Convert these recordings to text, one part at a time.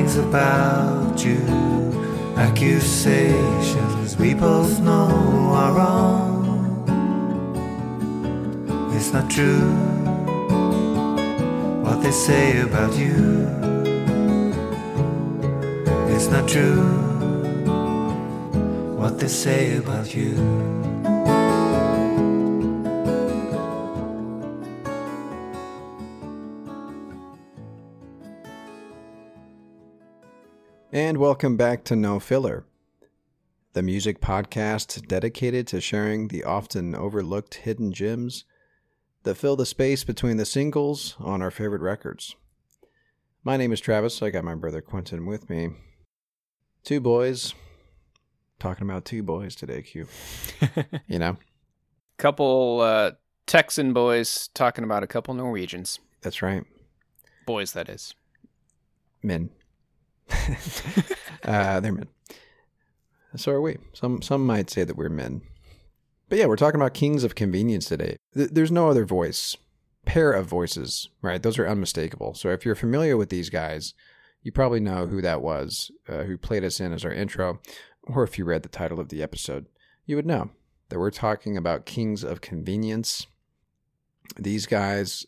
Things about you, accusations we both know are wrong. It's not true what they say about you. It's not true what they say about you. And welcome back to No Filler, the music podcast dedicated to sharing the often overlooked hidden gems that fill the space between the singles on our favorite records. My name is Travis. I got my brother Quentin with me. Two boys. Talking about two boys today, Q. you know? Couple uh, Texan boys talking about a couple Norwegians. That's right. Boys, that is. Men. uh, they're men. So are we. Some some might say that we're men. But yeah, we're talking about kings of convenience today. Th- there's no other voice, pair of voices, right? Those are unmistakable. So if you're familiar with these guys, you probably know who that was, uh, who played us in as our intro, or if you read the title of the episode, you would know that we're talking about kings of convenience. These guys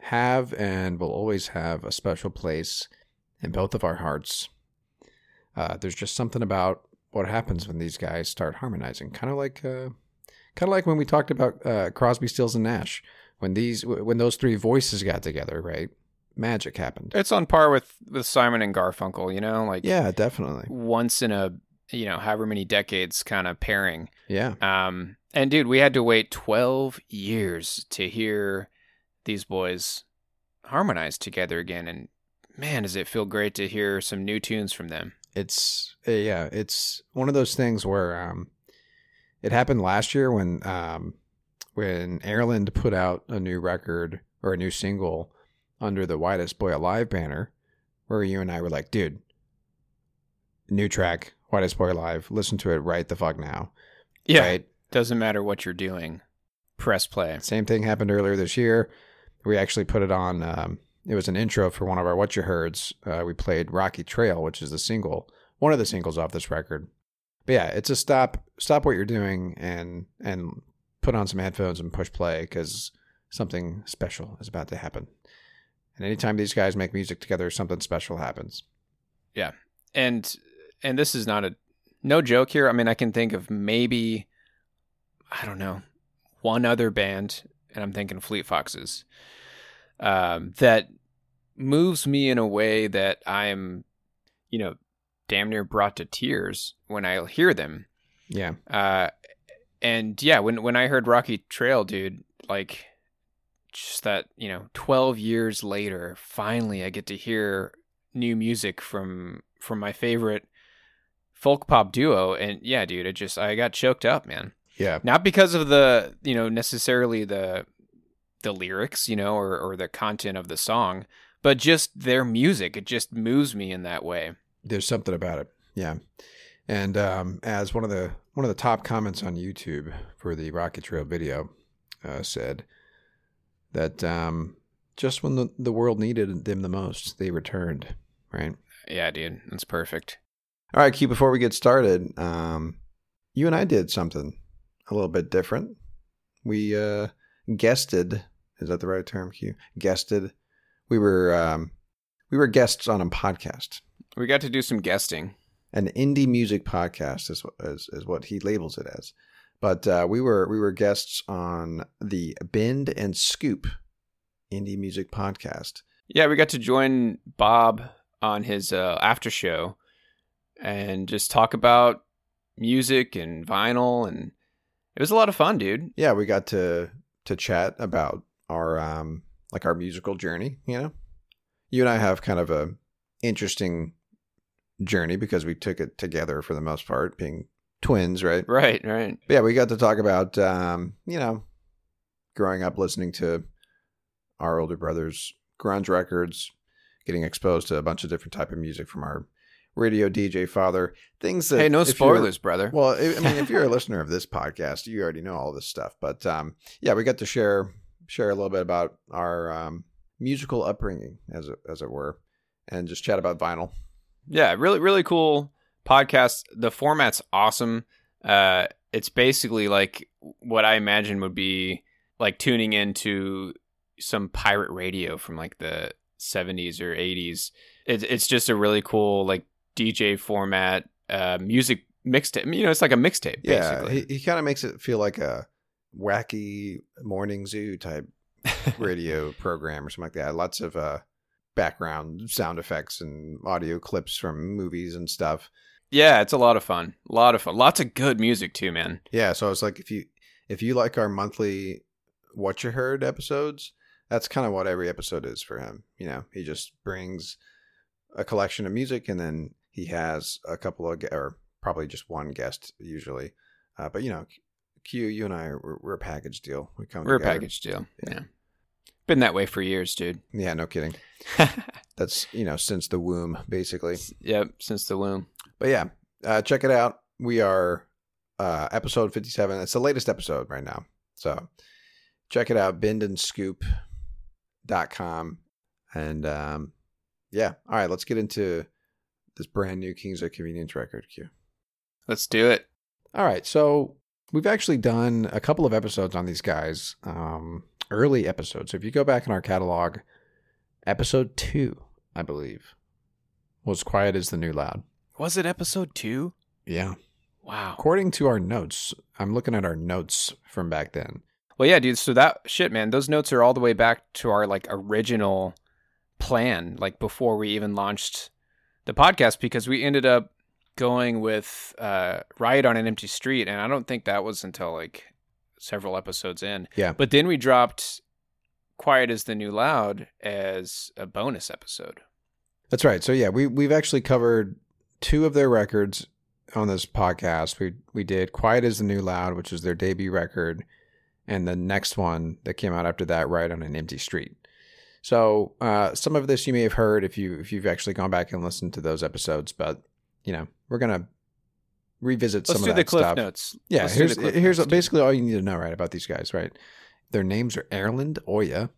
have and will always have a special place in both of our hearts. Uh, there's just something about what happens when these guys start harmonizing, kind of like, uh, kind of like when we talked about uh, Crosby, Stills, and Nash. When these, when those three voices got together, right? Magic happened. It's on par with with Simon and Garfunkel, you know, like Yeah, definitely. once in a you know however many decades kind of pairing. Yeah, Um, and dude, we had to wait twelve years to hear these boys harmonize together again, and man, does it feel great to hear some new tunes from them. it's uh, yeah, it's one of those things where um, it happened last year when um, when Erlend put out a new record or a new single under the Whitest Boy Alive banner, where you and I were like, dude, new track, Whitest Boy Alive, listen to it right the fuck now. Yeah, Right? doesn't matter what you're doing, press play. Same thing happened earlier this year. We actually put it on. Um, it was an intro for one of our What You Heards. Uh, we played Rocky Trail, which is the single, one of the singles off this record. But yeah, it's a stop stop what you're doing and and put on some headphones and push play because something special is about to happen. And anytime these guys make music together, something special happens. Yeah. And and this is not a no joke here. I mean, I can think of maybe I don't know, one other band, and I'm thinking Fleet Foxes, um, that moves me in a way that I'm, you know, damn near brought to tears when I hear them. Yeah. Uh, and yeah, when when I heard Rocky Trail, dude, like just that, you know, 12 years later, finally I get to hear new music from from my favorite folk pop duo and yeah, dude, it just I got choked up, man. Yeah. Not because of the, you know, necessarily the the lyrics, you know, or or the content of the song, but just their music. It just moves me in that way. There's something about it. Yeah. And um, as one of the one of the top comments on YouTube for the Rocky Trail video uh, said that um, just when the, the world needed them the most, they returned. Right. Yeah, dude, that's perfect. All right, Q. Before we get started, um, you and I did something a little bit different. We uh, guested. Is that the right term, Q? Guested. We were um, we were guests on a podcast. We got to do some guesting. An indie music podcast is what is, is what he labels it as. But uh, we were we were guests on the Bend and Scoop indie music podcast. Yeah, we got to join Bob on his uh, after show and just talk about music and vinyl and it was a lot of fun, dude. Yeah, we got to to chat about our um like our musical journey, you know. You and I have kind of a interesting journey because we took it together for the most part, being twins, right? Right, right. But yeah, we got to talk about um, you know, growing up listening to our older brothers grunge records, getting exposed to a bunch of different type of music from our radio DJ father. Things that Hey, no spoilers, brother. Well, I I mean, if you're a listener of this podcast, you already know all this stuff. But um, yeah, we got to share share a little bit about our um, musical upbringing, as it, as it were, and just chat about vinyl. Yeah, really, really cool podcast. The format's awesome. Uh, it's basically like what I imagine would be like tuning into some pirate radio from like the 70s or 80s. It's it's just a really cool like DJ format, uh, music mixtape. You know, it's like a mixtape. Yeah, basically. he, he kind of makes it feel like a wacky morning zoo type radio program or something like that. Lots of uh, background sound effects and audio clips from movies and stuff. yeah, it's a lot of fun. A lot of fun. Lots of good music too, man. Yeah, so it's like if you if you like our monthly what you heard episodes, that's kind of what every episode is for him. You know, he just brings a collection of music and then he has a couple of or probably just one guest usually. Uh, but you know, Q, you and I we're, we're a package deal. We come We're a together. package deal. Yeah. Yeah. Been that way for years, dude. Yeah, no kidding. That's you know since the womb basically. yep, since the womb. But yeah, uh, check it out. We are uh, episode 57. It's the latest episode right now. So check it out, bendandscoop.com. And um, yeah, all right, let's get into this brand new Kings of Convenience record Q. Let's do it. All right, so we've actually done a couple of episodes on these guys, um, early episodes. So if you go back in our catalog, episode two, I believe, was Quiet as the New Loud. Was it episode two? Yeah. Wow. According to our notes, I'm looking at our notes from back then. Well, yeah, dude. So that shit, man. Those notes are all the way back to our like original plan, like before we even launched the podcast, because we ended up going with uh, "Riot on an Empty Street," and I don't think that was until like several episodes in. Yeah. But then we dropped "Quiet as the New Loud" as a bonus episode. That's right. So yeah, we we've actually covered two of their records on this podcast. We we did "Quiet as the New Loud," which was their debut record, and the next one that came out after that, "Riot on an Empty Street." So uh, some of this you may have heard if you if you've actually gone back and listened to those episodes, but you know we're gonna revisit Let's some of the that stuff. notes. Yeah, Let's do here's the cliff here's notes, dude. basically all you need to know right about these guys, right? Their names are Erlend Øye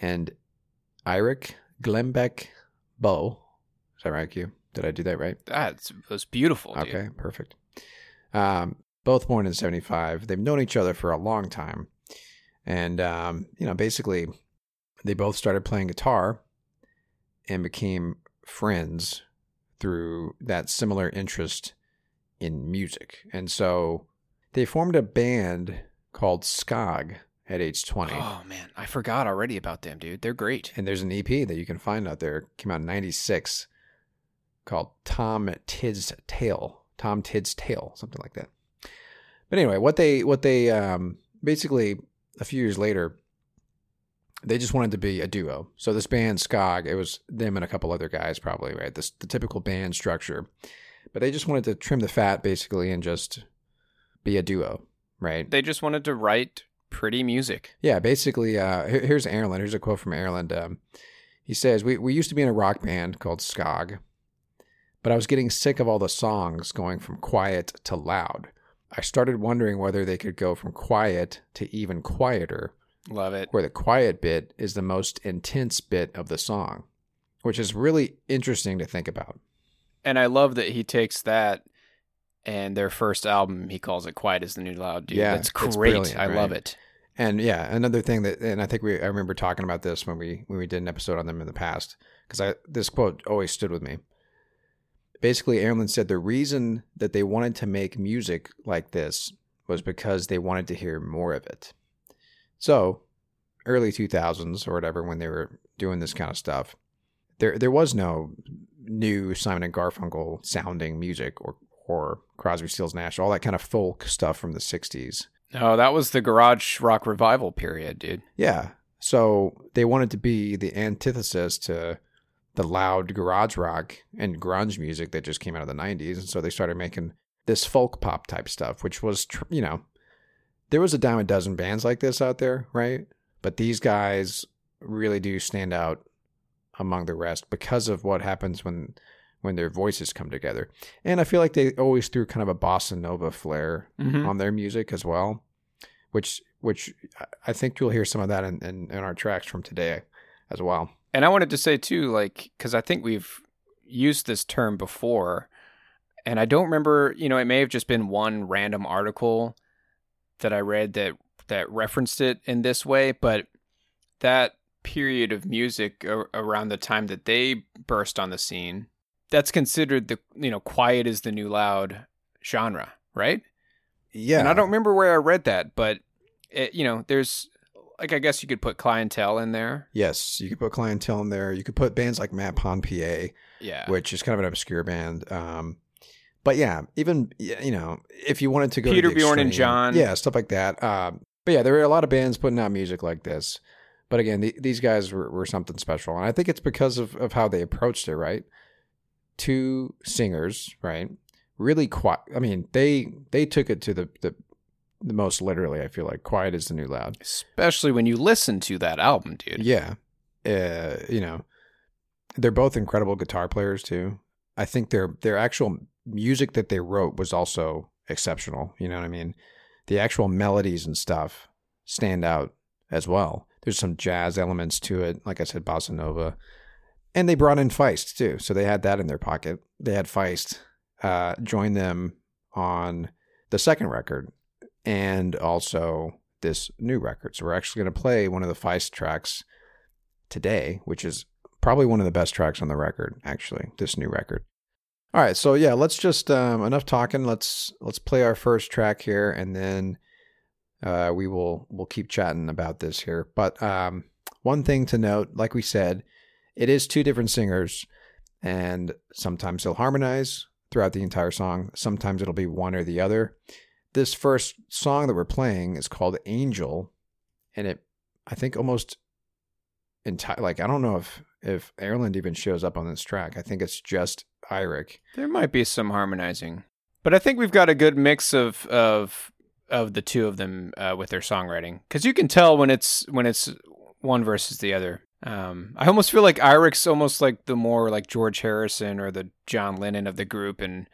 and Eirik Glambek Bøe. Is that right, Q? Did I do that right? That's was beautiful. Dude. Okay, perfect. Um, both born in 75. They've known each other for a long time. And, um, you know, basically, they both started playing guitar and became friends through that similar interest in music. And so they formed a band called Skog at age 20. Oh man, I forgot already about them, dude. They're great. And there's an EP that you can find out there. It came out in 96 called Tom Tidd's Tale. Tom Tidd's Tale, something like that. But anyway, what they what they um basically a few years later they just wanted to be a duo. So this band Skog, it was them and a couple other guys probably, right? This the typical band structure. But they just wanted to trim the fat basically and just be a duo, right? They just wanted to write pretty music. Yeah, basically, uh, here- here's Erlend. Here's a quote from Erlend. Um, he says, we, we used to be in a rock band called Skog, but I was getting sick of all the songs going from quiet to loud. I started wondering whether they could go from quiet to even quieter, Love it. where the quiet bit is the most intense bit of the song, which is really interesting to think about. And I love that he takes that and their first album, he calls it "Quiet as the New Loud." Dude, Yeah, that's it's great. I love it. And yeah, another thing that, and I think we, I remember talking about this when we when we did an episode on them in the past, because I this quote always stood with me. Basically, Erlend said the reason that they wanted to make music like this was because they wanted to hear more of it. So, early two thousands or whatever, when they were doing this kind of stuff, there there was no new Simon and Garfunkel sounding music or or Crosby, Stills, Nash, all that kind of folk stuff from the '60s. No, that was the garage rock revival period, dude. Yeah. So they wanted to be the antithesis to the loud garage rock and grunge music that just came out of the 90s. And so they started making this folk pop type stuff, which was, tr- you know, there was a dime a dozen bands like this out there, right? But these guys really do stand out among the rest because of what happens when when their voices come together. And I feel like they always threw kind of a bossa nova flair Mhm. on their music as well, which which I- I think you'll hear some of that in, in, in our tracks from today as well. And I wanted to say too, like, because I think we've used this term before, and I don't remember. You know, it may have just been one random article that I read that that referenced it in this way, but that period of music around the time that they burst on the scene, that's considered the you know quiet is the new loud genre, right? Yeah. And I don't remember where I read that, but it, you know, there's like I guess you could put clientele in there. Yes, you could put clientele in there. You could put bands like Matt Pond PA, Yeah. which is kind of an obscure band. Um, but yeah, even you know, if you wanted to go to Peter the Bjorn and John. yeah, stuff like that. Um, but yeah, there were a lot of bands putting out music like this. But again, the, these guys were, were something special, and I think it's because of, of how they approached it. Right, two singers, right, really quiet. I mean, they they took it to the the, the most literally. I feel like quiet is the new loud. Especially when you listen to that album, dude. Yeah. Uh, you know, they're both incredible guitar players too. I think their their actual music that they wrote was also exceptional. You know what I mean? The actual melodies and stuff stand out as well. There's some jazz elements to it, like I said, bossa nova, and they brought in Feist too, so they had that in their pocket. They had Feist uh, join them on the second record, and also this new record. So we're actually going to play one of the Feist tracks today, which is probably one of the best tracks on the record. Actually, this new record. All right, so yeah, let's just um, enough talking. Let's let's play our first track here, and then uh, we will we'll keep chatting about this here. But um, one thing to note, like we said, it is two different singers, and sometimes they'll harmonize throughout the entire song. Sometimes it'll be one or the other. This first song that we're playing is called Angel, and it I think almost entire like I don't know if if Erlend even shows up on this track. I think it's just Eirik. There might be some harmonizing, but I think we've got a good mix of of of the two of them uh, with their songwriting because you can tell when it's when it's one versus the other. Um, I almost feel like Eirik's almost like the more like George Harrison or the John Lennon of the group, and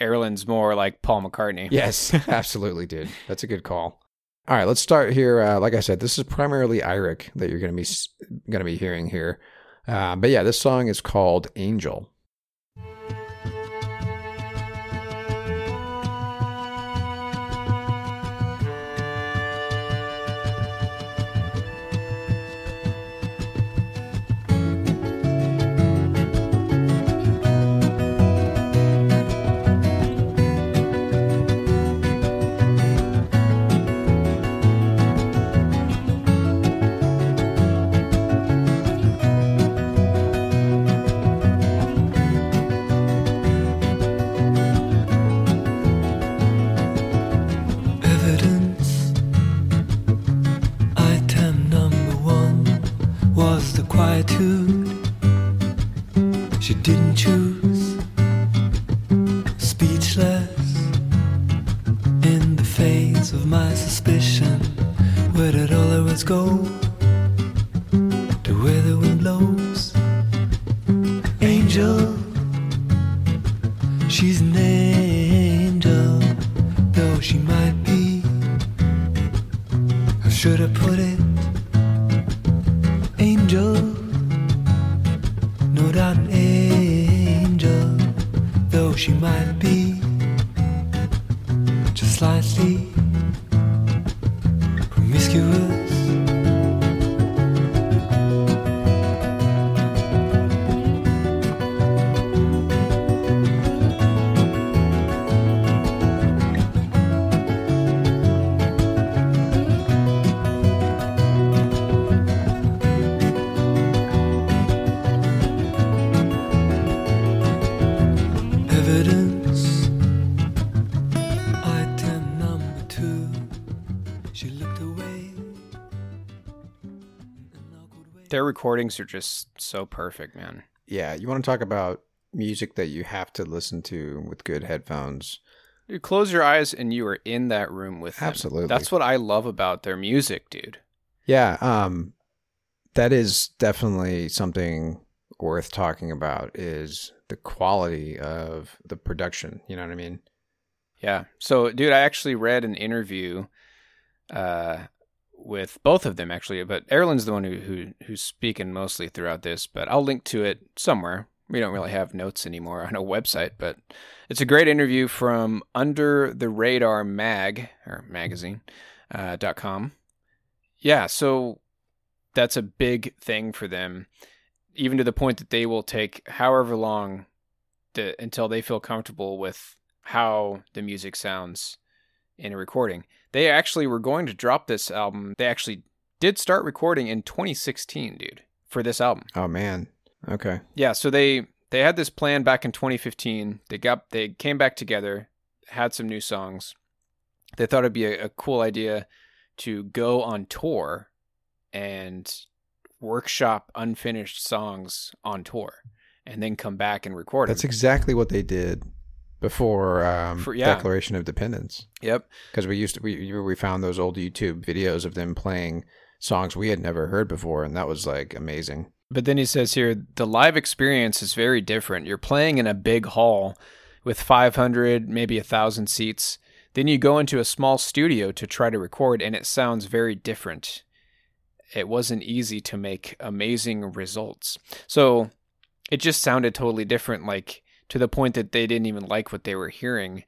Erlend's more like Paul McCartney. Yes, absolutely, dude. That's a good call. All right, let's start here. Uh, like I said, this is primarily Eirik that you're going to be going to be hearing here. Uh, but yeah, this song is called Angel. Their recordings are just so perfect, man. Yeah, you want to talk about music that you have to listen to with good headphones. You close your eyes and you are in that room with them. Absolutely. That's what I love about their music, dude. Yeah, um that is definitely something worth talking about is the quality of the production, you know what I mean? Yeah. So, dude, I actually read an interview uh, with both of them, actually, but Erlend's the one who, who who's speaking mostly throughout this. But I'll link to it somewhere. We don't really have notes anymore on a website, but it's a great interview from Under the Radar Mag or magazine uh, dot com. Yeah, so that's a big thing for them, even to the point that they will take however long to, until they feel comfortable with how the music sounds in a recording. They actually were going to drop this album. They actually did start recording in 2016, dude, for this album. Oh man. Okay. Yeah, so they they had this plan back in 2015. They got they came back together, had some new songs. They thought it'd be a, a cool idea to go on tour and workshop unfinished songs on tour and then come back and record it. That's them. exactly what they did before um, For- yeah. Declaration of Independence. Yep. Because we used to we we found those old YouTube videos of them playing songs we had never heard before, and that was like amazing. But then he says here the live experience is very different. You're playing in a big hall with 500, maybe a thousand seats. Then you go into a small studio to try to record, and it sounds very different. It wasn't easy to make amazing results. So it just sounded totally different, like to the point that they didn't even like what they were hearing.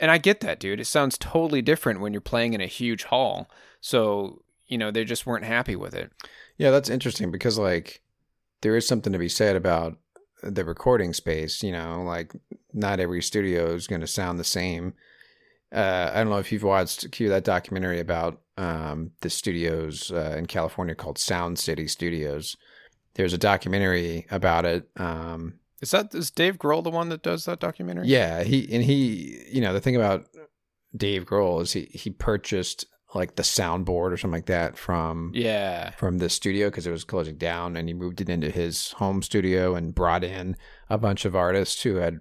And I get that, dude. It sounds totally different when you're playing in a huge hall. So, you know, they just weren't happy with it. Yeah, that's interesting because like there is something to be said about the recording space. You know, like not every studio is going to sound the same. Uh, I don't know if you've watched Q that documentary about um, the studios uh, in California called Sound City Studios. There's a documentary about it. Um, Is that is Dave Grohl the one that does that documentary? yeah, he and he, you know, the thing about Dave Grohl is he he purchased like the soundboard or something like that from Yeah. from the studio because it was closing down and he moved it into his home studio and brought in a bunch of artists who had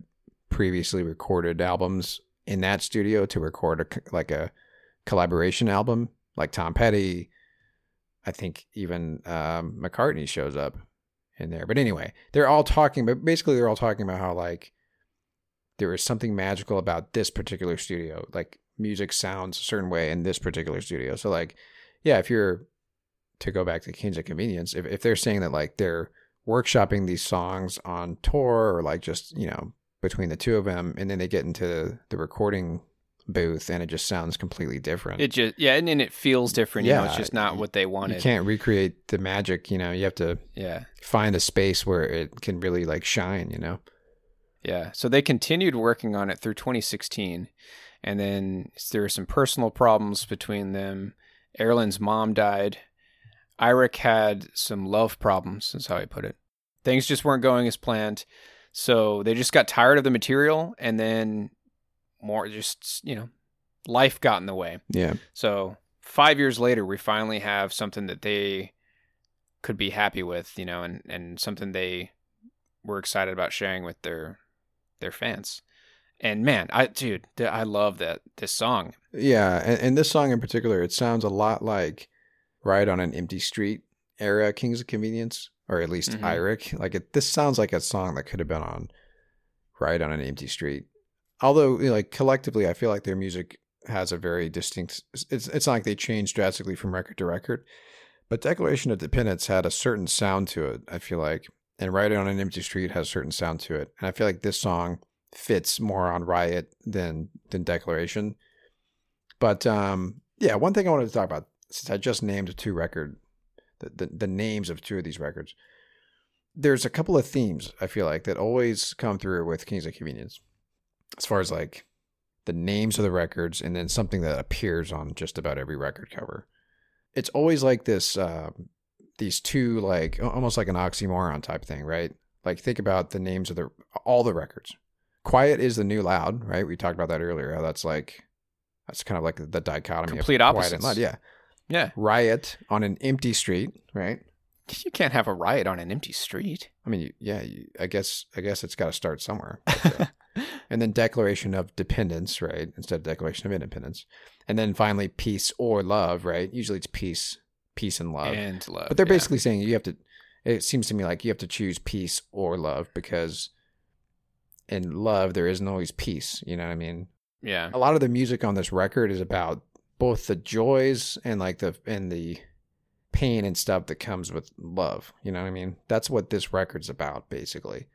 previously recorded albums in that studio to record a like a collaboration album like Tom Petty I think even um, McCartney shows up in there. But anyway they're all talking but basically they're all talking about how like there is something magical about this particular studio. Like music sounds a certain way in this particular studio. So like yeah if you're to go back to Kings of Convenience, if, if they're saying that like they're workshopping these songs on tour or like just, you know, between the two of them and then they get into the recording booth and it just sounds completely different. It just yeah, and, and it feels different. You know, it's just not what they wanted. you can't recreate the magic, you know, you have to Yeah. find a space where it can really like shine, you know? Yeah. So they continued working on it through 2016. And then there were some personal problems between them. Erlend's mom died. Eirik had some love problems, is how I put it. Things just weren't going as planned. So they just got tired of the material and then more just, you know, life got in the way. Yeah. So five years later, we finally have something that they could be happy with, you know, and, and something they were excited about sharing with their their fans. And man, I dude, I love that this song. Yeah, and, and this song in particular, it sounds a lot like "Riot on an Empty Street" era Kings of Convenience, or at least. Mm-hmm. Eirik. Like it, this sounds like a song that could have been on "Riot on an Empty Street." Although, you know, like collectively, I feel like their music has a very distinct. It's it's not like they changed drastically from record to record, but Declaration of Dependence had a certain sound to it. I feel like, and "Riot on an Empty Street" has a certain sound to it, and I feel like this song fits more on Riot than than Declaration. But um, yeah, one thing I wanted to talk about since I just named two record, the, the the names of two of these records. There's a couple of themes I feel like that always come through with Kings of Convenience, as far as like the names of the records and then something that appears on just about every record cover. It's always like this, um, these two like almost like an oxymoron type thing, right? Like think about the names of the all the records. Quiet is the new loud, right? We talked about that earlier. How that's like that's kind of like the dichotomy Complete of quiet and loud. Yeah. Yeah, Riot on an empty street, right? You can't have a riot on an empty street. I mean, yeah, I guess I guess it's got to start somewhere. But, uh, and then Declaration of Dependence, right? Instead of Declaration of Independence, and then finally peace or love, right? Usually it's peace, peace and love. and love. but they're yeah. basically saying you have to. It seems to me like you have to choose peace or love because in love there isn't always peace. You know what I mean? yeah, a lot of the music on this record is about both the joys and like the and the pain and stuff that comes with love. You know what I mean? That's what this record's about, basically.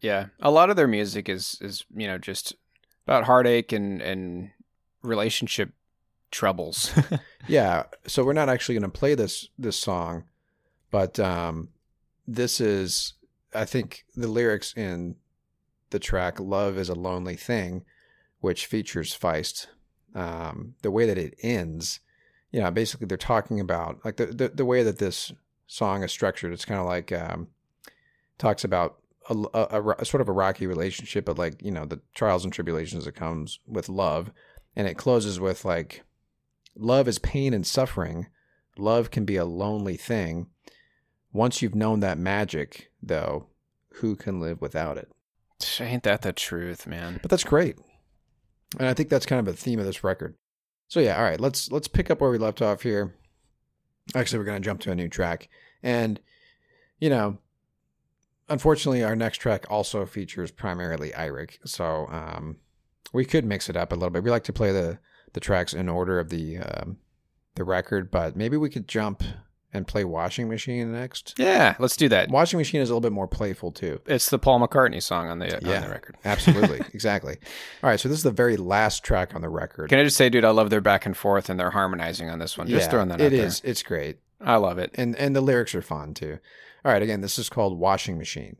yeah. A lot of their music is is you know just about heartache and and relationship troubles. Yeah. So we're not actually going to play this this song, but um, this is I think the lyrics in the track "Love Is a Lonely Thing," which features Feist. Um, the way that it ends, know, basically they're talking about like the the, the way that this song is structured. It's kind of like um, talks about a, a- a sort of a rocky relationship, but like you know the trials and tribulations that comes with love, and it closes with like love is pain and suffering. Love can be a lonely thing. Once you've known that magic, though, who can live without it? Ain't that the truth, man? But that's great. And I think that's kind of a theme of this record. So yeah, all right, let's let's pick up where we left off here. Actually, we're going to jump to a new track. And you know, unfortunately our next track also features primarily Eirik. So um we could mix it up a little bit. We like to play the the tracks in order of the um the record, but maybe we could jump and play Washing Machine next. Yeah, let's do that. Washing Machine is a little bit more playful too. It's the Paul McCartney song on the yeah, on the record. absolutely, exactly. All right, so this is the very last track on the record. Can I just say, dude, I love their back and forth and their harmonizing on this one. Just Yeah, throwing that It there. is. It's great, I love it. and and the lyrics are fun too. All right, again, this is called Washing Machine.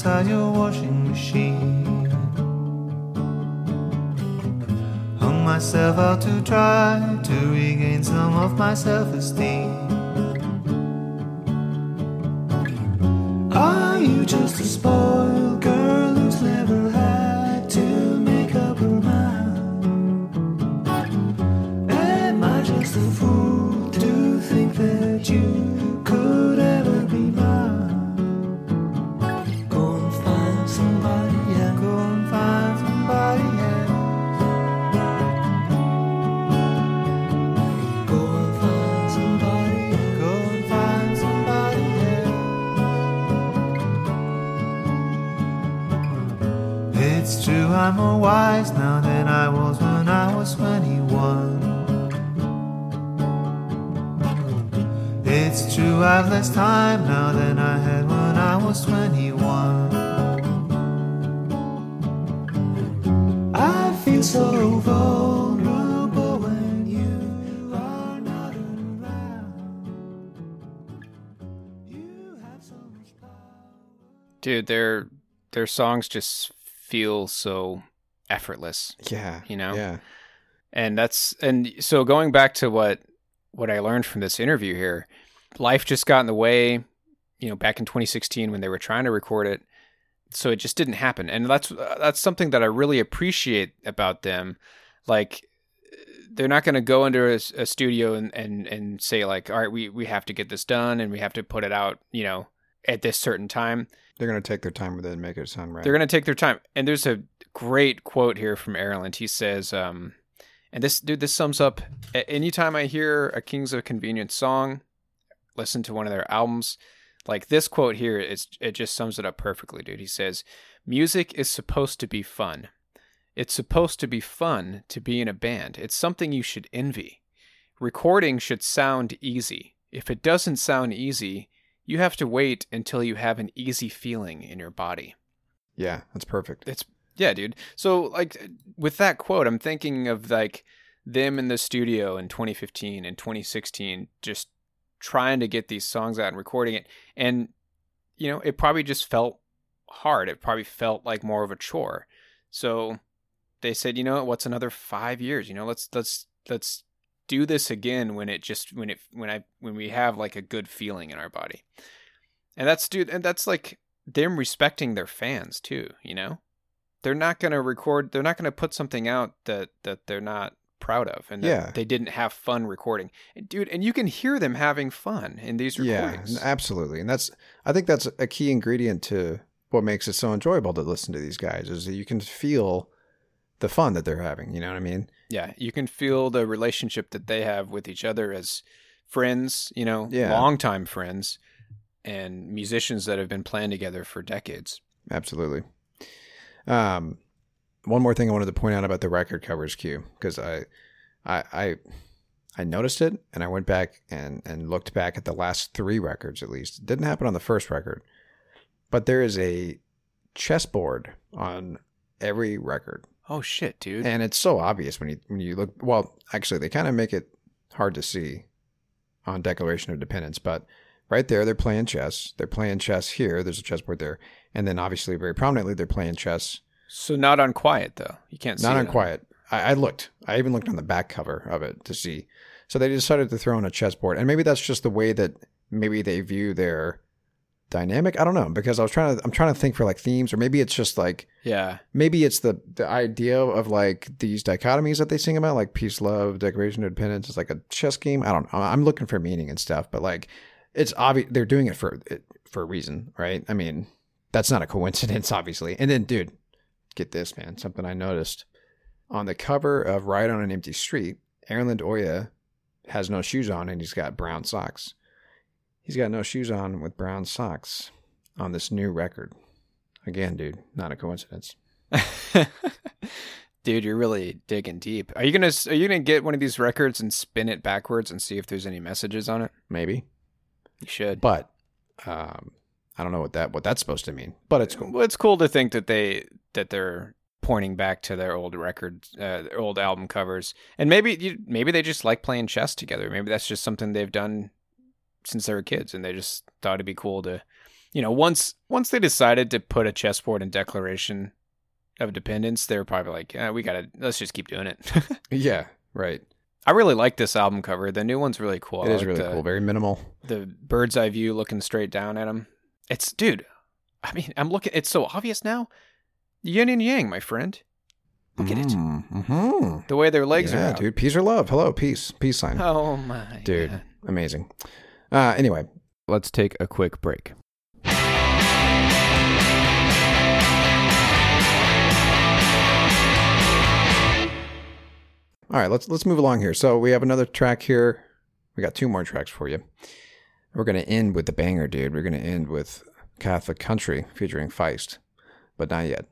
Inside your washing machine. Hung myself out to try to regain some of my self esteem. I'm more wise now than I was when I was 21. It's true, I've less time now than I had when I was 21. I feel so vulnerable. Dude, their their songs just feel so effortless. Yeah, You know? Yeah, And that's and so going back to what what I learned from this interview here, life just got in the way, you know, back in 2016 when they were trying to record it. So it just didn't happen. And that's uh, that's something that I really appreciate about them. Like they're not going to go into a, a studio and, and and say like, "All right, we we have to get this done and we have to put it out, you know, at this certain time." They're gonna take their time with it and make it sound right. They're going to take their time. And there's a great quote here from Erlend. He says, um, and this dude, this sums up anytime I hear a Kings of Convenience song, listen to one of their albums, like this quote here, it's, it just sums it up perfectly, dude. He says, Music is supposed to be fun. It's supposed to be fun to be in a band. It's something you should envy. Recording should sound easy. If it doesn't sound easy, you have to wait until you have an easy feeling in your body. yeah, that's perfect. It's yeah, dude. So like with that quote, I'm thinking of like them in the studio in 2015 and 2016 just trying to get these songs out and recording it and you know, it probably just felt hard. It probably felt like more of a chore. So they said, you know what's another 5 years, you know, let's let's let's do this again when it just when it when I when we have like a good feeling in our body. And that's dude and that's like them respecting their fans too, you know? They're not going to record they're not going to put something out that that they're not proud of and that Yeah. they didn't have fun recording. And dude, and you can hear them having fun in these Yeah, recordings. n- absolutely. And that's I think that's a key ingredient to what makes it so enjoyable to listen to these guys is that you can feel the fun that they're having. You know what I mean? Yeah, you can feel the relationship that they have with each other as friends, you know, Yeah. longtime friends and musicians that have been playing together for decades. Absolutely. Um, one more thing I wanted to point out about the record covers, Q, because I, I, I, I noticed it, and I went back and and looked back at the last three records at least. It didn't happen on the first record, but there is a chessboard on every record, Oh shit, dude. and it's so obvious when you when you look. Well, actually, they kind of make it hard to see on Declaration of Dependence, but right there they're playing chess. They're playing chess here. There's a chessboard there, and then obviously very prominently they're playing chess. so not on quiet though. You can't see Not on quiet. I, I looked. I even looked on the back cover of it to see. So they decided to throw in a chessboard, and maybe that's just the way that maybe they view their dynamic. I don't know because I was trying to. I'm trying to think for like themes, or maybe it's just like Yeah. maybe it's the the idea of like these dichotomies that they sing about, like peace, love, declaration of independence. It's like a chess game. I don't know. I'm looking for meaning and stuff, but like it's obvious they're doing it for it, for a reason, right? I mean, that's not a coincidence, obviously. And then, dude, get this, man. Something I noticed on the cover of "Riot on an Empty Street." Erlend Øye has no shoes on, and he's got brown socks. He's got no shoes on with brown socks on this new record. Again, dude, not a coincidence. Dude, you're really digging deep. Are you gonna Are you gonna get one of these records and spin it backwards and see if there's any messages on it? Maybe. You should. But um, I don't know what that what that's supposed to mean. But it's cool. Well, it's cool to think that they that they're pointing back to their old records, uh, their old album covers, and maybe you, maybe they just like playing chess together. Maybe that's just something they've done since they were kids, and they just thought it'd be cool to, you know, once once they decided to put a chessboard in Declaration of Dependence, they were probably like, yeah, we gotta let's just keep doing it. Yeah, right. I really like this album cover. The new one's really cool. It is like really the- cool. Very minimal. the bird's eye view looking straight down at him. It's dude. I mean, I'm looking. It's so obvious now. Yin and yang, my friend. Look at it. Mm-hmm. The way their legs yeah, are out. dude. Peace or love. Hello, peace. Peace sign. Oh my dude, God. amazing. Uh, anyway, Let's take a quick break. all right. Let's let's move along here. So we have another track here. We got two more tracks for you. We're gonna end with the banger, dude. We're gonna end with Catholic Country featuring Feist, but not yet.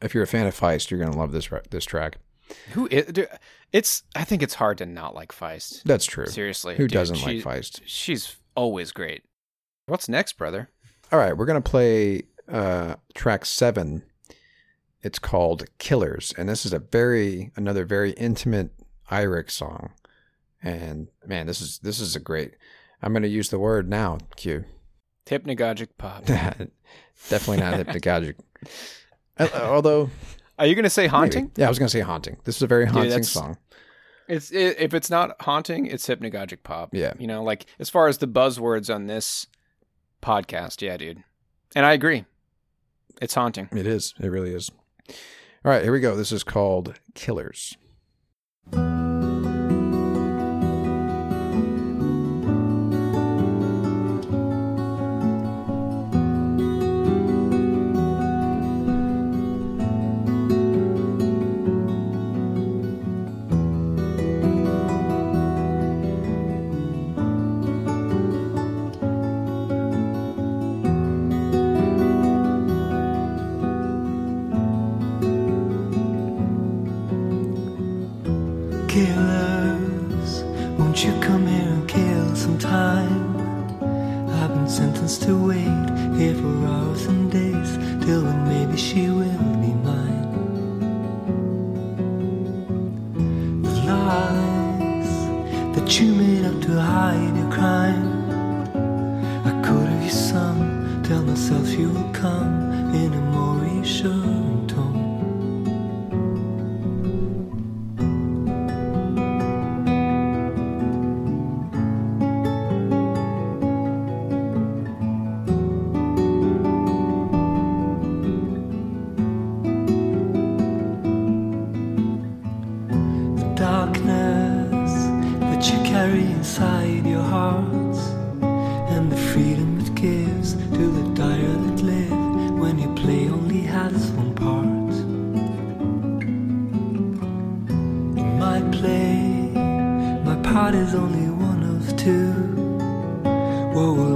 If you're a fan of Feist, you're gonna love this this track. Who is? Dude, it's. I think it's hard to not like Feist. That's true. Seriously, Who dude, doesn't like Feist? She's always great. What's next, brother? All right, we're gonna play uh, track seven. It's called "Killers," and this is a very another very intimate Eirik song. And man, this is this is a great. I'm gonna use the word now. Q. Hypnagogic pop. Definitely not hypnagogic. Uh, Although Are you gonna say haunting? Maybe. Yeah, I was gonna say haunting. This is a very haunting song. It's it, if it's not haunting, it's hypnagogic pop. Yeah. you know, like as far as the buzzwords on this podcast, yeah, dude. And I agree, it's haunting. It is. It really is. All right, here we go. This is called. Killers,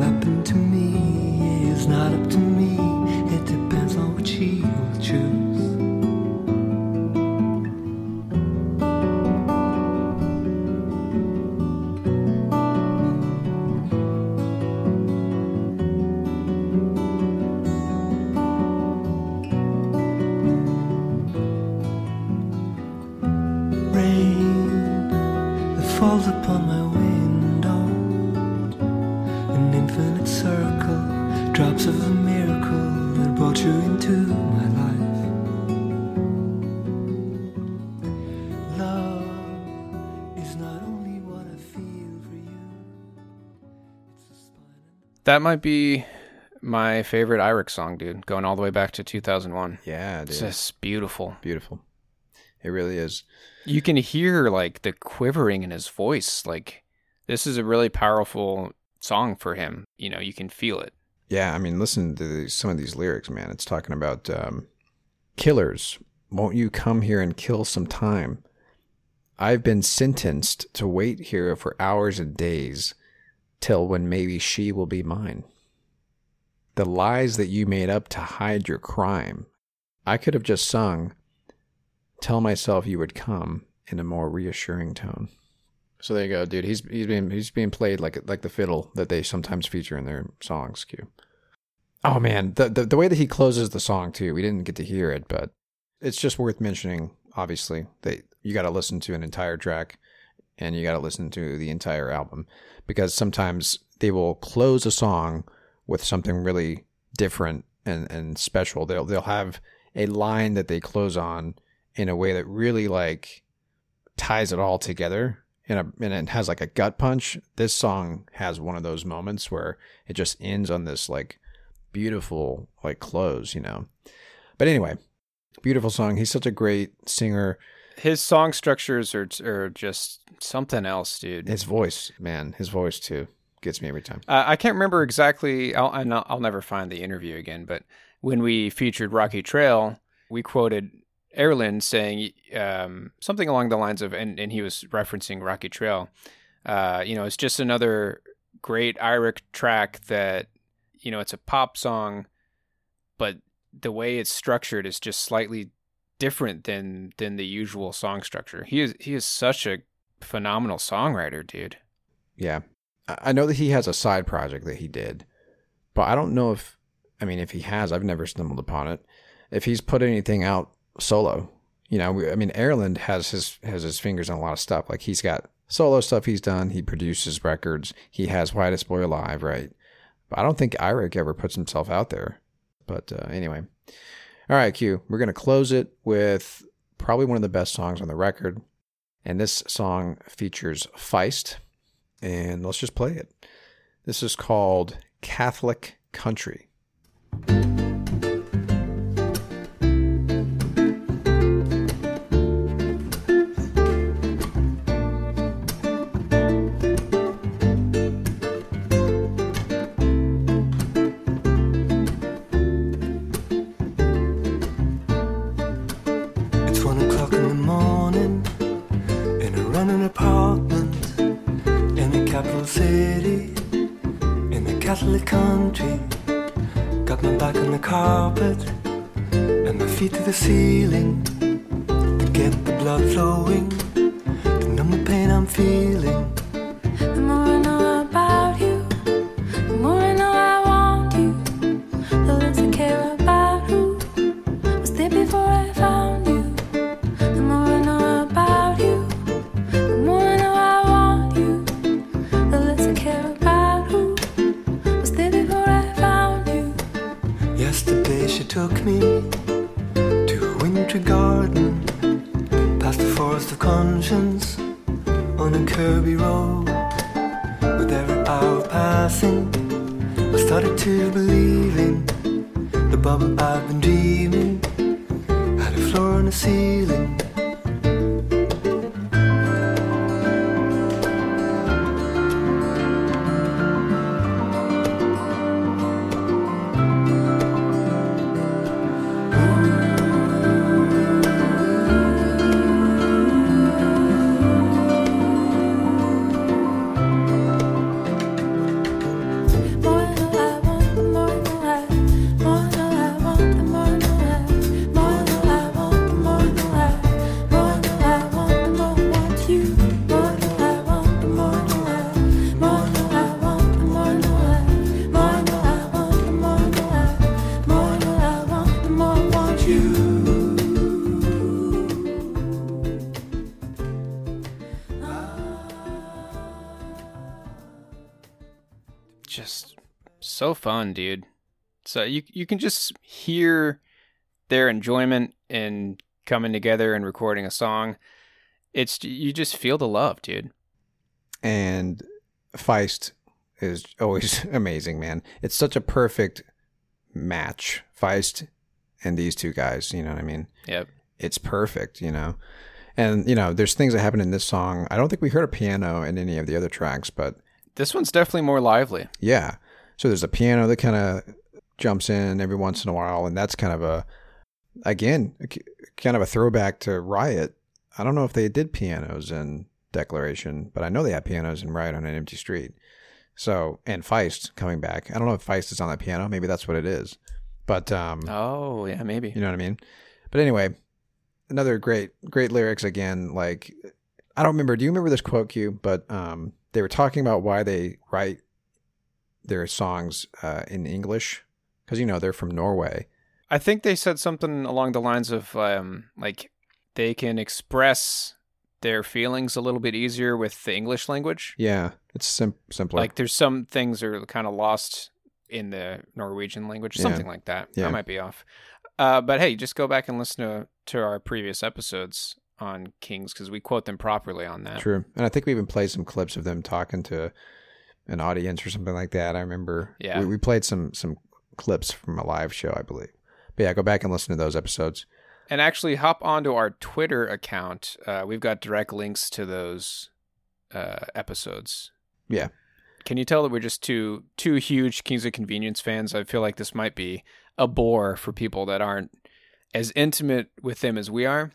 what will happen to me is not up to me That might be my favorite Eirik song, dude. Going all the way back to 2001. Yeah, It's dude. just beautiful. Beautiful. It really is. You can hear like the quivering in his voice. Like this is a really powerful song for him. You know, you can feel it. Yeah, I mean, listen to these, some of these lyrics, man. It's talking about um, killers. Won't you come here and kill some time? I've been sentenced to wait here for hours and days till when maybe she will be mine. The lies that you made up to hide your crime. I could have just sung, Tell myself you would come in a more reassuring tone. So there you go, dude. He's he's being he's being played like like the fiddle that they sometimes feature in their songs. Q. Oh man, the, the the way that he closes the song too. We didn't get to hear it, but it's just worth mentioning. Obviously, that you got to listen to an entire track, and you got to listen to the entire album because sometimes they will close a song with something really different and and special. They'll they'll have a line that they close on in a way that really like ties it all together and, a, and it has like a gut punch. This song has one of those moments where it just ends on this like beautiful like close, you know. But anyway, beautiful song. He's such a great singer. His song structures are are just something else, dude. His voice, man, his voice too gets me every time. Uh, I can't remember exactly. I'll, and I'll I'll never find the interview again. But when we featured Rocky Trail, we quoted Erlend saying um, something along the lines of, and, and he was referencing Rocky Trail. Uh, you know, it's just another great Eirik track that, you know, it's a pop song, but the way it's structured is just slightly different than than the usual song structure. He is he is such a phenomenal songwriter, dude. Yeah. I know that he has a side project that he did, but I don't know if, I mean, if he has, I've never stumbled upon it. If he's put anything out solo, you know, I mean, Erlend has his has his fingers on a lot of stuff. Like he's got solo stuff he's done. He produces records. He has Whitest Boy Alive, right? But I don't think Eirik ever puts himself out there. But uh, anyway, All right, Q. We're gonna close it with probably one of the best songs on the record, and this song features Feist, and let's just play it. This is called Catholic Country. Feet to the ceiling to get the blood flowing to numb the pain I'm feeling. The more I know fun, dude. So you you can just hear their enjoyment in coming together and recording a song. It's you just feel the love, dude. and Feist is always amazing, man. It's such a perfect match, Feist and these two guys. You know what I mean? Yep. It's perfect, you know. And you know, there's things that happen in this song. I don't think we heard a piano in any of the other tracks, but This one's definitely more lively. yeah. So there's a piano that kind of jumps in every once in a while, and that's kind of a, again, kind of a throwback to Riot. I don't know if they did pianos in Declaration, but I know they had pianos in Riot on an Empty Street. So and Feist coming back. I don't know if Feist is on that piano. Maybe that's what it is. But um, Oh yeah, maybe. you know what I mean? But anyway, another great, great lyrics again. Like, I don't remember. Do you remember this quote, Q? But um, they were talking about why they write their songs uh, in English because you know they're from Norway. I think they said something along the lines of um, like they can express their feelings a little bit easier with the English language. Yeah, it's sim- simpler. Like there's some things are kind of lost in the Norwegian language, Yeah. something like that. Yeah. I might be off. Uh, but hey, just go back and listen to, to our previous episodes on Kings because we quote them properly on that. True, and I think we even played some clips of them talking to an audience or something like that. I remember. Yeah. we, we played some some clips from a live show, I believe. But yeah, go back and listen to those episodes. And actually, hop onto our Twitter account. Uh, we've got direct links to those uh, episodes. Yeah. Can you tell that we're just two two huge Kings of Convenience fans? I feel like this might be a bore for people that aren't as intimate with them as we are.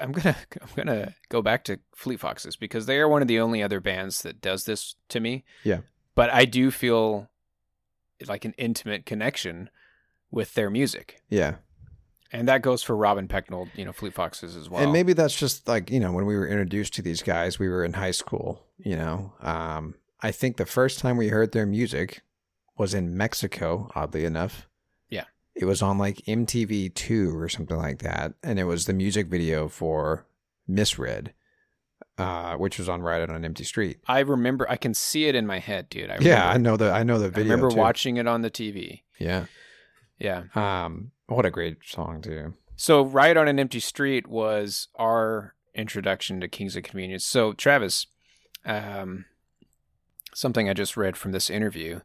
I'm gonna I'm gonna go back to Fleet Foxes because they are one of the only other bands that does this to me. Yeah. But I do feel like an intimate connection with their music. Yeah. And that goes for Robin Pecknold, you know, Fleet Foxes as well. And maybe that's just like, you know, when we were introduced to these guys, we were in high school, you know. Um, I think the first time we heard their music was in Mexico, oddly enough. It was on like MTV2 or something like that. And it was the music video for Misread, uh, which was on Riot on an Empty Street. I remember, I can see it in my head, dude. I yeah, I know the I know the video. I remember too. watching it on the TV. Yeah. Yeah. Um, What a great song too. So, Riot on an Empty Street was our introduction to Kings of Convenience. So, Travis, um, something I just read from this interview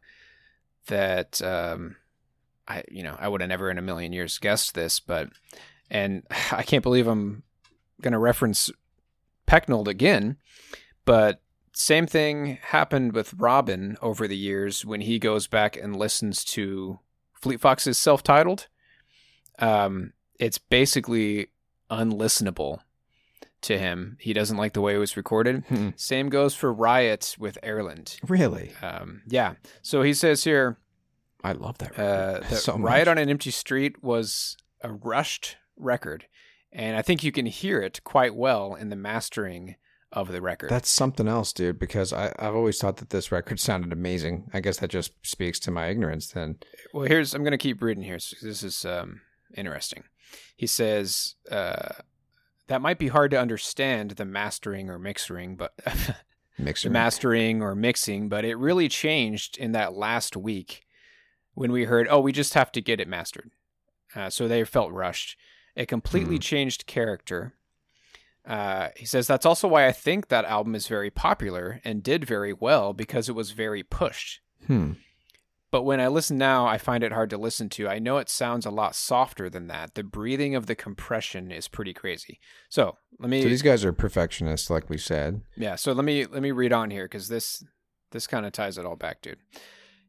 that um, I, you know, I would have never in a million years guessed this, but and I can't believe I'm going to reference Pecknold again, but same thing happened with Robin over the years when he goes back and listens to Fleet Fox's self-titled. Um, it's basically unlistenable to him. He doesn't like the way it was recorded. Hmm. Same goes for Riot with Erlend. Really? Um, yeah. So he says here, I love that uh, record that so much. On an Empty Street was a rushed record, and I think you can hear it quite well in the mastering of the record. That's something else, dude, because I, I've always thought that this record sounded amazing. I guess that just speaks to my ignorance then. well, here's I'm going to keep reading here. So this is um, interesting. He says uh, that might be hard to understand the mastering or mixing, but the mastering or mixing, but it really changed in that last week when we heard, oh, we just have to get it mastered. Uh, so they felt rushed. It completely Hmm. changed character. Uh, he says that's also why I think that album is very popular and did very well because it was very pushed. Hmm. But when I listen now, I find it hard to listen to. I know it sounds a lot softer than that. The breathing of the compression is pretty crazy. So let me So these guys are perfectionists, like we said. yeah, so let me let me read on here because this this kind of ties it all back, dude.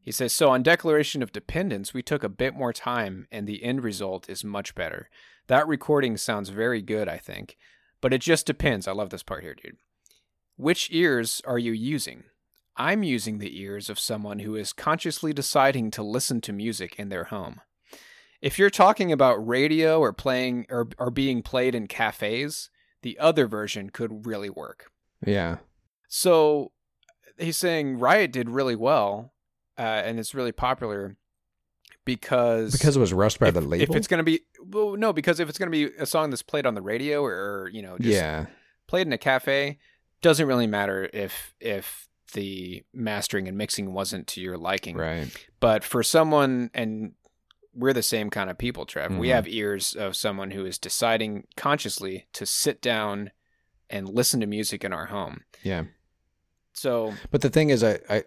He says, so on Declaration of Dependence, we took a bit more time, and the end result is much better. That recording sounds very good, I think, but it just depends. I love this part here, dude. Which ears are you using? I'm using the ears of someone who is consciously deciding to listen to music in their home. If you're talking about radio or playing or, or being played in cafes, the other version could really work. Yeah. So he's saying Riot did really well, uh, and it's really popular because Because it was rushed by if, the label. If it's going to be well, no, because if it's going to be a song that's played on the radio or, you know, just yeah. played in a cafe, doesn't really matter if if the mastering and mixing wasn't to your liking. Right. But for someone, and we're the same kind of people, Trev. We Mhm. have ears of someone who is deciding consciously to sit down and listen to music in our home. Yeah. So But the thing is, I, I,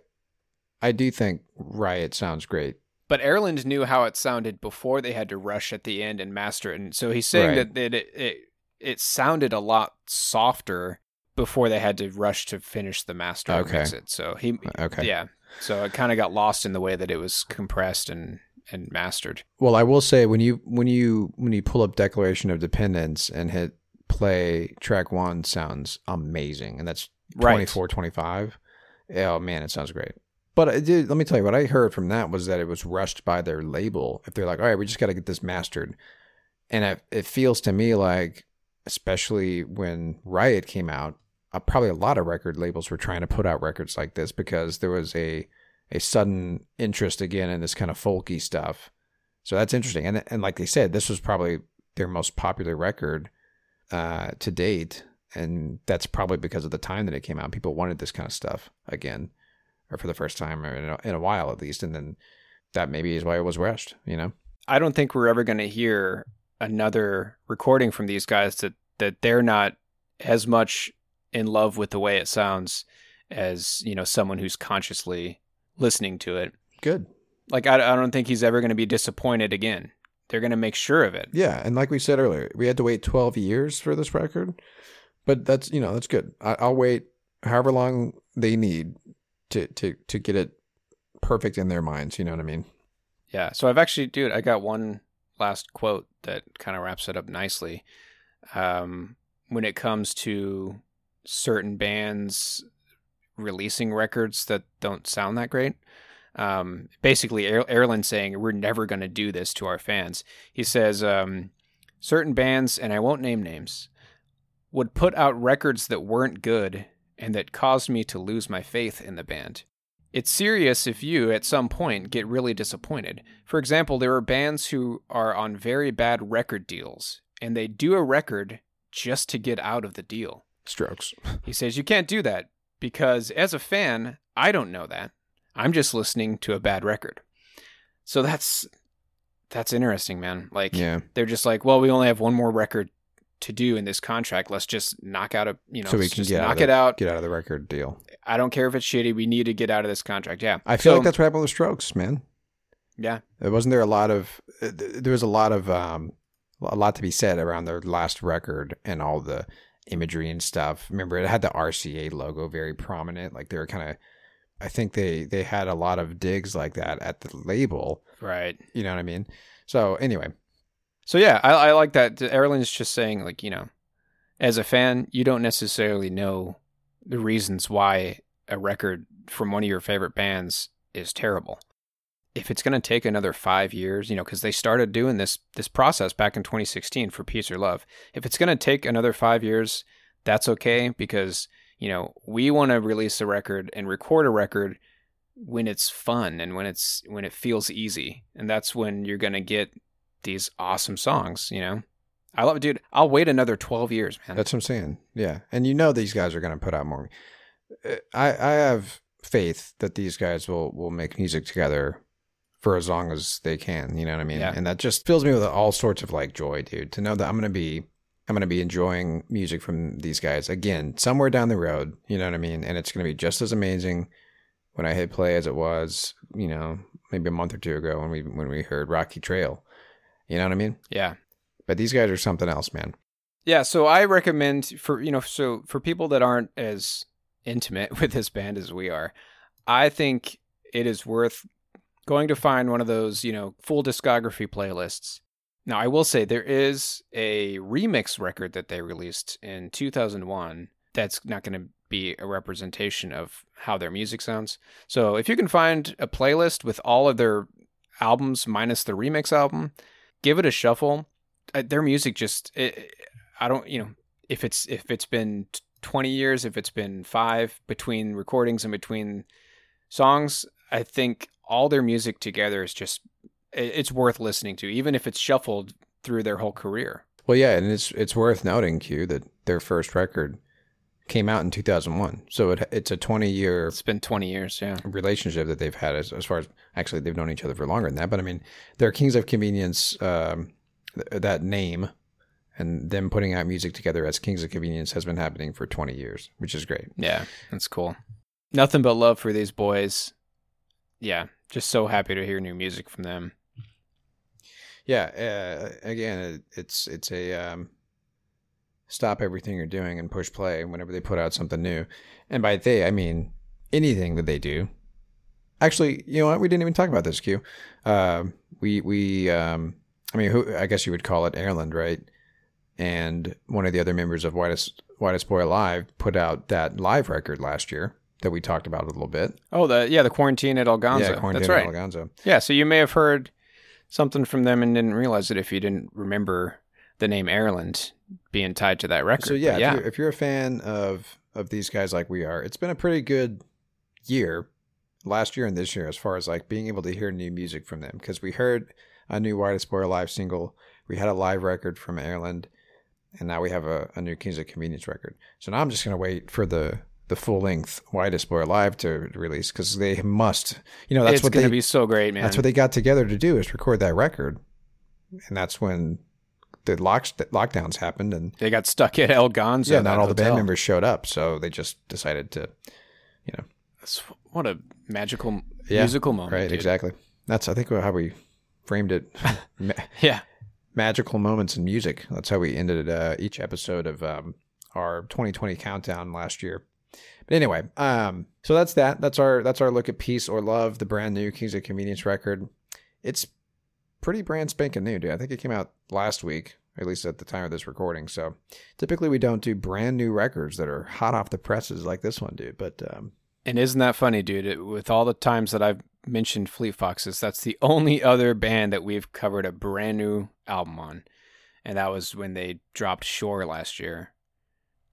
I do think Riot sounds great. But Erlend knew how it sounded before they had to rush at the end and master it, and so he's saying Right. that, that it, it it sounded a lot softer before they had to rush to finish the master Okay. mix it. So he, uh, Okay. yeah, so it kind of got lost in the way that it was compressed and and mastered. Well, I will say when you when you when you pull up Declaration of Dependence and hit play track one sounds amazing, and that's Right. 24, 25. Oh man, it sounds great. But it did, let me tell you what I heard from that was that it was rushed by their label. If they're like, all right, we just got to get this mastered, and it, it feels to me like, especially when Riot came out, uh, probably a lot of record labels were trying to put out records like this because there was a a sudden interest again in this kind of folky stuff. So that's interesting. And and like they said, this was probably their most popular record uh, to date, and that's probably because of the time that it came out. People wanted this kind of stuff again, or for the first time or in a, in a while at least. And then that maybe is why it was rushed. You know? I don't think we're ever going to hear another recording from these guys that that they're not as much in love with the way it sounds as you know someone who's consciously listening to it. Good. Like I, I don't think he's ever going to be disappointed again. They're going to make sure of it. Yeah, and like we said earlier, we had to wait twelve years for this record, but that's you know that's good. I, I'll wait however long they need to to to get it perfect in their minds. You know what I mean? Yeah. So I've actually, dude, I got one last quote that kind of wraps it up nicely. Um, when it comes to certain bands releasing records that don't sound that great, um, basically, Er- saying, We're never going to do this to our fans. He says, um, Certain bands, and I won't name names, would put out records that weren't good and that caused me to lose my faith in the band. It's serious if you, at some point, get really disappointed. For example, there are bands who are on very bad record deals, and they do a record just to get out of the deal. Strokes. He says, You can't do that because, as a fan, I don't know that. I'm just listening to a bad record. So that's that's interesting, man. Like Yeah. they're just like, well, we only have one more record to do in this contract. Let's just knock out a, you know, so we can just get out knock the, it out. Get out of the record deal. I don't care if it's shitty. We need to get out of this contract. Yeah. I feel So- like that's what happened with Strokes, man. Yeah. It wasn't there a lot of uh, there was a lot of um a lot to be said around their last record and all the imagery and stuff. Remember it had the RCA logo very prominent. Like they were kind of I think they they had a lot of digs like that at the label. Right. You know what I mean? So anyway, So yeah, I, I like that. Erlend's just saying, like, you know, as a fan, you don't necessarily know the reasons why a record from one of your favorite bands is terrible. If it's going to take another five years, you know, because they started doing this this process back in 2016 for Peace or Love. If it's going to take another five years, that's okay because you know we want to release a record and record a record when it's fun and when it's when it feels easy, and that's when you're going to get these awesome songs, you know? I love it, dude. I'll wait another 12 years, man. that's what I'm saying. Yeah, and you know these guys are going to put out more. Uh, I I have faith that these guys will will make music together for as long as they can. You know what I mean? Yeah. And that just fills me with all sorts of like joy, dude. To know that I'm gonna be I'm gonna be enjoying music from these guys again somewhere down the road. You know what I mean? And it's gonna be just as amazing when I hit play as it was, you know, maybe a month or two ago when we when we heard Rocky Trail. You know what I mean? yeah. But these guys are something else, man. Yeah, so I recommend for, you know, so for people that aren't as intimate with this band as we are, I think it is worth going to find one of those, you know, full discography playlists. Now, I will say there is a remix record that they released in 2001 that's not going to be a representation of how their music sounds. So, if you can find a playlist with all of their albums minus the remix album, give it a shuffle. Uh, Their music just it, I don't, you know, if it's if it's been 20 years, if it's been 5 between recordings and between songs, I think all their music together is just it's worth listening to even if it's shuffled through their whole career. Well, yeah, and it's it's worth noting, Q, that their first record came out in 2001. So it, it's a 20 year It's been 20 years, yeah. relationship that they've had as, as far as actually they've known each other for longer than that. But I mean, they're Kings of Convenience, um, th- that name and them putting out music together as Kings of Convenience has been happening for 20 years, which is great. Yeah, that's cool. Nothing but love for these boys. Yeah, just so happy to hear new music from them. Yeah. Uh, again, it, it's, it's a, um, stop everything you're doing and push play whenever they put out something new. And by they, I mean anything that they do. Actually, you know what? We didn't even talk about this, Q. Um, we, we, um, I mean, who, I guess you would call it Erlend, right? And one of the other members of Whitest, Whitest Boy Alive put out that live record last year that we talked about a little bit. Oh, the yeah, the quarantine at Algonzo. yeah, Quarantine that's right. Algonzo. Yeah, so you may have heard something from them and didn't realize it if you didn't remember the name Erlend being tied to that record. So yeah, But If, you're, if you're a fan of of these guys like we are, it's been a pretty good year, last year and this year, as far as like being able to hear new music from them. Because we heard a new Whitest Boy Alive single, we had a live record from Erlend, and now we have a, a new Kings of Convenience record. So now I'm just gonna wait for the the full length Whitest Boy Alive to release because they must. You know that's it's what going to be so great, man. that's what they got together to do is record that record, and that's when the locks lockdowns happened and they got stuck at El Gonzo. yeah, not all the band members showed up, so they just decided to, you know, That's, what a magical yeah, musical moment, right? dude. Exactly. That's I think how we framed it. Ma- Yeah, magical moments in music. That's how we ended uh, each episode of um, our 2020 countdown last year. But anyway, um, so that's that. That's our that's our look at peace or love, the brand new Kings of Convenience record. It's pretty brand spanking new, dude. I think it came out last week, at least at the time of this recording. So typically we don't do brand new records that are hot off the presses like this one, dude. But um, and isn't that funny, dude? It, with all the times that I've mentioned Fleet Foxes, that's the only other band that we've covered a brand new album on, and that was when they dropped Shore last year.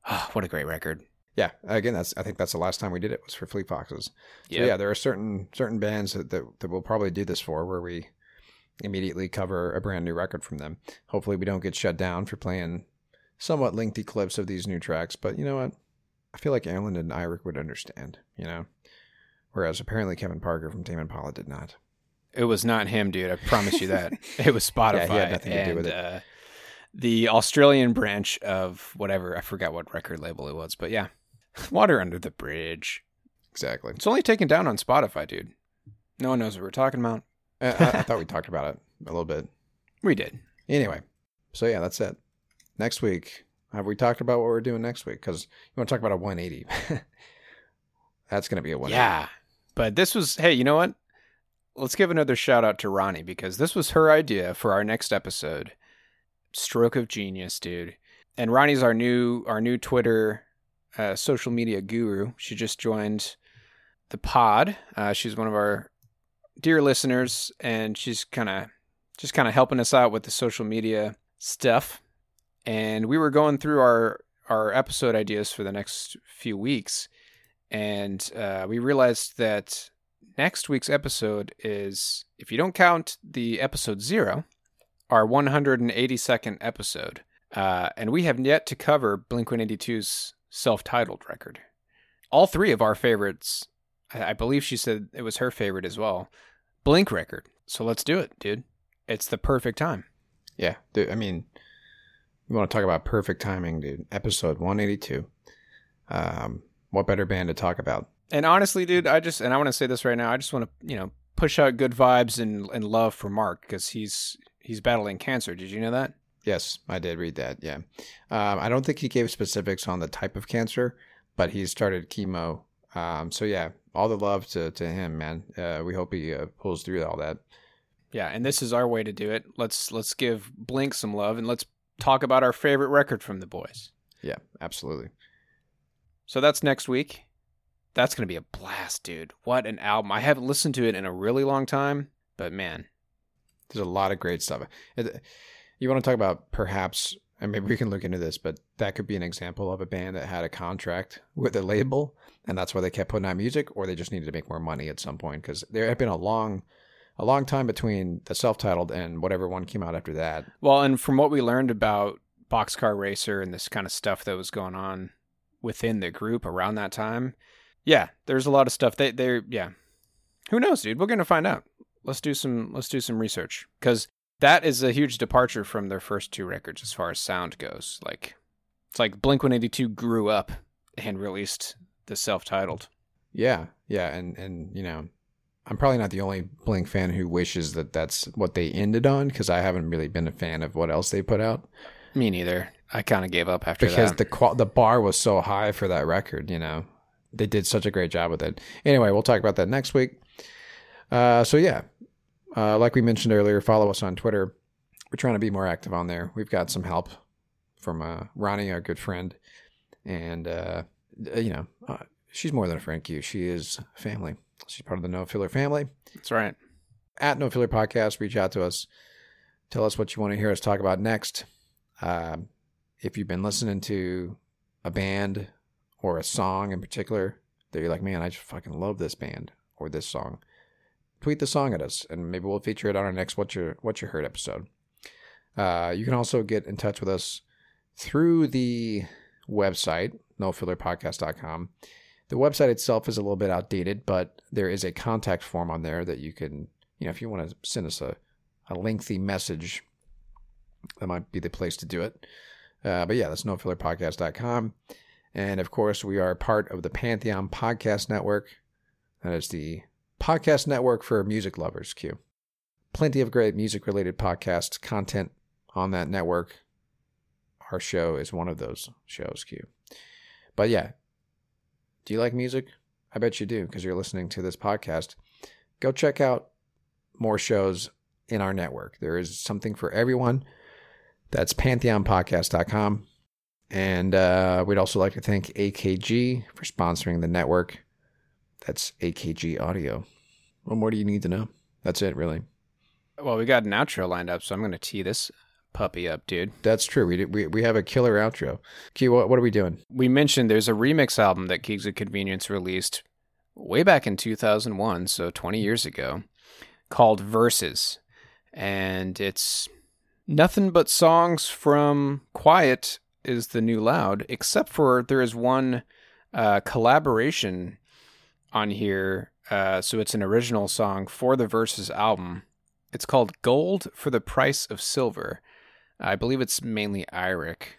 Ah, what a great record! yeah, again, that's I think that's the last time we did it was for Fleet Foxes. So Yep. yeah, there are certain certain bands that, that that we'll probably do this for where we immediately cover a brand new record from them. Hopefully, we don't get shut down for playing somewhat lengthy clips of these new tracks. But you know what? I feel like Erlend and Eirik would understand. You know, whereas apparently Kevin Parker from Tame Impala did not. It was not him, dude. I promise you that. It was Spotify. Yeah, he had nothing to do with and, it. Uh, the Australian branch of whatever. I forgot what record label it was, but yeah. Water Under the Bridge. Exactly. It's only taken down on Spotify, dude. No one knows what we're talking about. I, I, I thought we talked about it a little bit. We did. Anyway, so yeah, that's it. Next week, have we talked about what we're doing next week? Because you want to talk about a 180. that's going to be a 180. Yeah. But this was, hey, you know what? Let's give another shout out to Ronnie because this was her idea for our next episode. Stroke of genius, dude. And Ronnie's our new our new Twitter uh, social media guru. She just joined the pod. Uh, she's one of our dear listeners, and she's kind of just kind of helping us out with the social media stuff. And we were going through our our episode ideas for the next few weeks, and uh, we realized that next week's episode is, if you don't count the episode zero, our 182nd episode. Uh, and we have yet to cover Blink 182's self titled record. All three of our favorites, I I believe she said it was her favorite as well, Blink record. So let's do it, dude. It's the perfect time. Yeah, dude. I mean, you want to talk about perfect timing, dude? Episode 182. Um, what better band to talk about? And honestly, dude, I just, and I want to say this right now, I just want to, you know, push out good vibes and, and love for Mark because he's, he's battling cancer. Did you know that? Yes, I did read that. Yeah. Um, I don't think he gave specifics on the type of cancer, but he started chemo. Um, so yeah, all the love to, to him, man. Uh, we hope he uh, pulls through all that. Yeah, and this is our way to do it. Let's let's give Blink some love and let's talk about our favorite record from the boys. Yeah, absolutely. So that's next week. That's going to be a blast, dude. What an album. I haven't listened to it in a really long time, but man. There's a lot of great stuff. You want to talk about perhaps, and maybe we can look into this, but that could be an example of a band that had a contract with a label, and that's why they kept putting out music, or they just needed to make more money at some point because there had been a long, a long time between the self-titled and whatever one came out after that. Well, and from what we learned about Boxcar Racer and this kind of stuff that was going on within the group around that time, yeah, there's a lot of stuff. They they're yeah. Who knows, dude? We're gonna find out. Let's do some let's do some research because that is a huge departure from their first two records as far as sound goes. Like it's like Blink 182 grew up and released the self-titled. Yeah, yeah, and and you know, I'm probably not the only Blink fan who wishes that that's what they ended on because I haven't really been a fan of what else they put out Me neither. I kind of gave up after because that. the qual- the bar was so high for that record. You know, they did such a great job with it. Anyway, we'll talk about that next week. Uh, so yeah, uh, like we mentioned earlier, follow us on Twitter. We're trying to be more active on there. We've got some help from uh, Ronnie, our good friend, and uh, you know, uh, she's more than a friend. Q. She is family. She's part of the No Filler family. That's right. At No Filler Podcast, reach out to us. Tell us what you want to hear us talk about next. Um, if you've been listening to a band or a song in particular that you're like, man, I just fucking love this band or this song, tweet the song at us, and maybe we'll feature it on our next What You What You Heard episode. Uh, you can also get in touch with us through the website, nofillerpodcast.com. The website itself is a little bit outdated, but there is a contact form on there that you can, you know, if you want to send us a, a lengthy message, that might be the place to do it. Uh, but yeah, that's nofillerpodcast.com. And of course, we are part of the Pantheon Podcast Network. That is the podcast network for music lovers, Q. Plenty of great music related podcast content on that network. Our show is one of those shows, Q. But yeah, do you like music? I bet you do because you're listening to this podcast. Go check out more shows in our network. There is something for everyone. That's pantheonpodcast.com. And uh, we'd also like to thank AKG for sponsoring the network. That's AKG Audio. What more do you need to know? That's it, really. Well, we got an outro lined up, so I'm going to tee this puppy up, dude. That's true. We, did, we, we have a killer outro. Key, what, what are we doing? We mentioned there's a remix album that Kings of Convenience released way back in 2001, so 20 years ago, called Versus. And it's nothing but songs from Quiet is the New Loud, except for there is one uh, collaboration on here Uh, so it's an original song for the Versus album. It's called Gold for the Price of Silver. I believe it's mainly Eirik.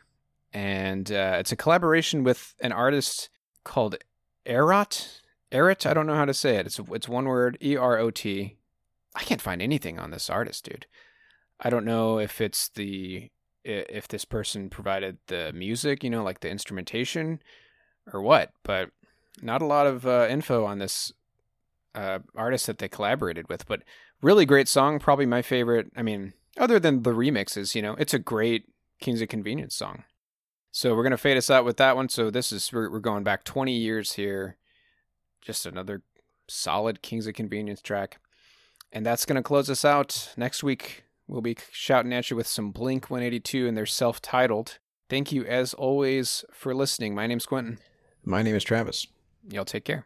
And uh, it's a collaboration with an artist called Erot. Erot? I don't know how to say it. It's, it's one word E R O T. I can't find anything on this artist, dude. I don't know if it's the if this person provided the music, you know, like the instrumentation or what, but not a lot of uh, info on this uh, artist that they collaborated with. But really great song, probably my favorite. I mean, other than the remixes, you know, it's a great Kings of Convenience song. So we're gonna fade us out with that one. So this is we're, we're going back 20 years here. Just another solid Kings of Convenience track. And that's to close us out. Next week, we'll be shouting at you with some Blink 182 and their self titled. Thank you, as always, for listening. My name's Quentin. My name is Travis. Y'all take care.